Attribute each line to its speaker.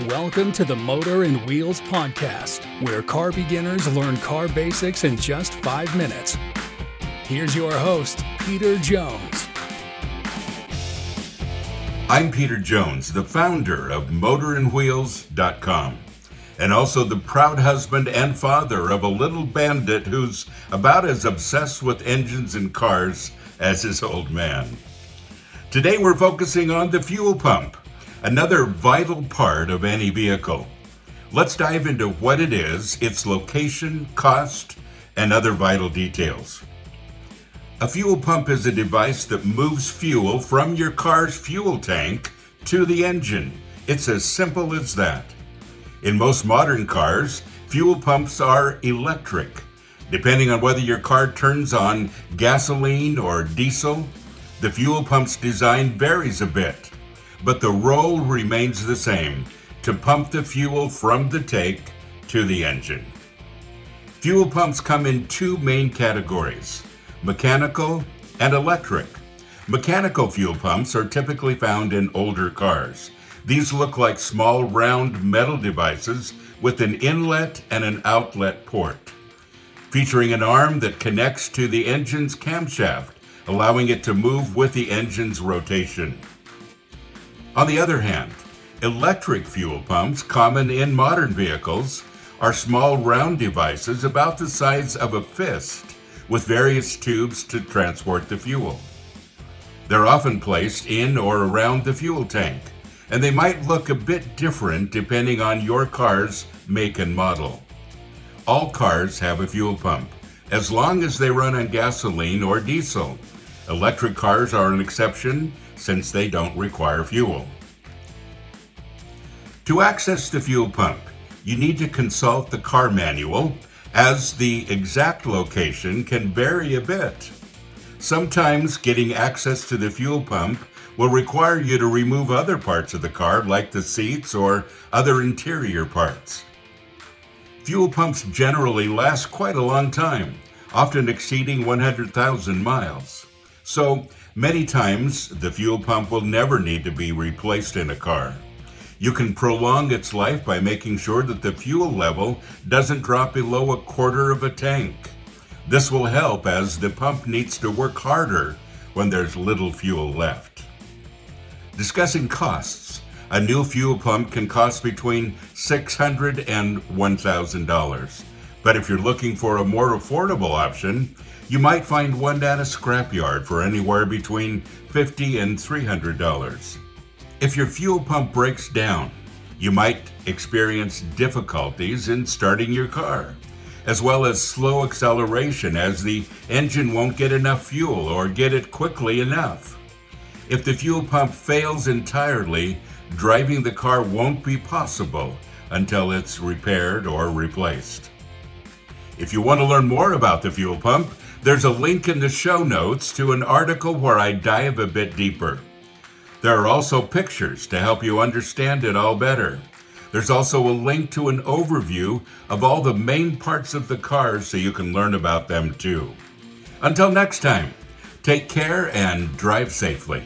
Speaker 1: Welcome to the Motor and Wheels Podcast, where car beginners learn car basics in just five minutes. Here's your host, Peter Jones.
Speaker 2: I'm Peter Jones, the founder of MotorandWheels.com, and also the proud husband and father of a little bandit who's about as obsessed with engines and cars as his old man. Today we're focusing on the fuel pump, another vital part of any vehicle. Let's dive into what it is, its location, cost, and other vital details. A fuel pump is a device that moves fuel from your car's fuel tank to the engine. It's as simple as that. In most modern cars, fuel pumps are electric. Depending on whether your car turns on gasoline or diesel, the fuel pump's design varies a bit, but the role remains the same to pump the fuel from the tank to the engine. Fuel pumps come in two main categories mechanical and electric. Mechanical fuel pumps are typically found in older cars. These look like small round metal devices with an inlet and an outlet port, featuring an arm that connects to the engine's camshaft allowing it to move with the engine's rotation. On the other hand, electric fuel pumps, common in modern vehicles, are small round devices about the size of a fist with various tubes to transport the fuel. They're often placed in or around the fuel tank, and they might look a bit different depending on your car's make and model. All cars have a fuel pump, as long as they run on gasoline or diesel. Electric cars are an exception since they don't require fuel. To access the fuel pump, you need to consult the car manual as the exact location can vary a bit. Sometimes getting access to the fuel pump will require you to remove other parts of the car, like the seats or other interior parts. Fuel pumps generally last quite a long time, often exceeding 100,000 miles. So many times, the fuel pump will never need to be replaced in a car. You can prolong its life by making sure that the fuel level doesn't drop below a quarter of a tank. This will help as the pump needs to work harder when there's little fuel left. Discussing costs, a new fuel pump can cost between $600 and $1,000. But if you're looking for a more affordable option, you might find one at a scrapyard for anywhere between 50 and $300. If your fuel pump breaks down, you might experience difficulties in starting your car, as well as slow acceleration as the engine won't get enough fuel or get it quickly enough. If the fuel pump fails entirely, driving the car won't be possible until it's repaired or replaced. If you want to learn more about the fuel pump, there's a link in the show notes to an article where I dive a bit deeper. There are also pictures to help you understand it all better. There's also a link to an overview of all the main parts of the car so you can learn about them too. Until next time, take care and drive safely.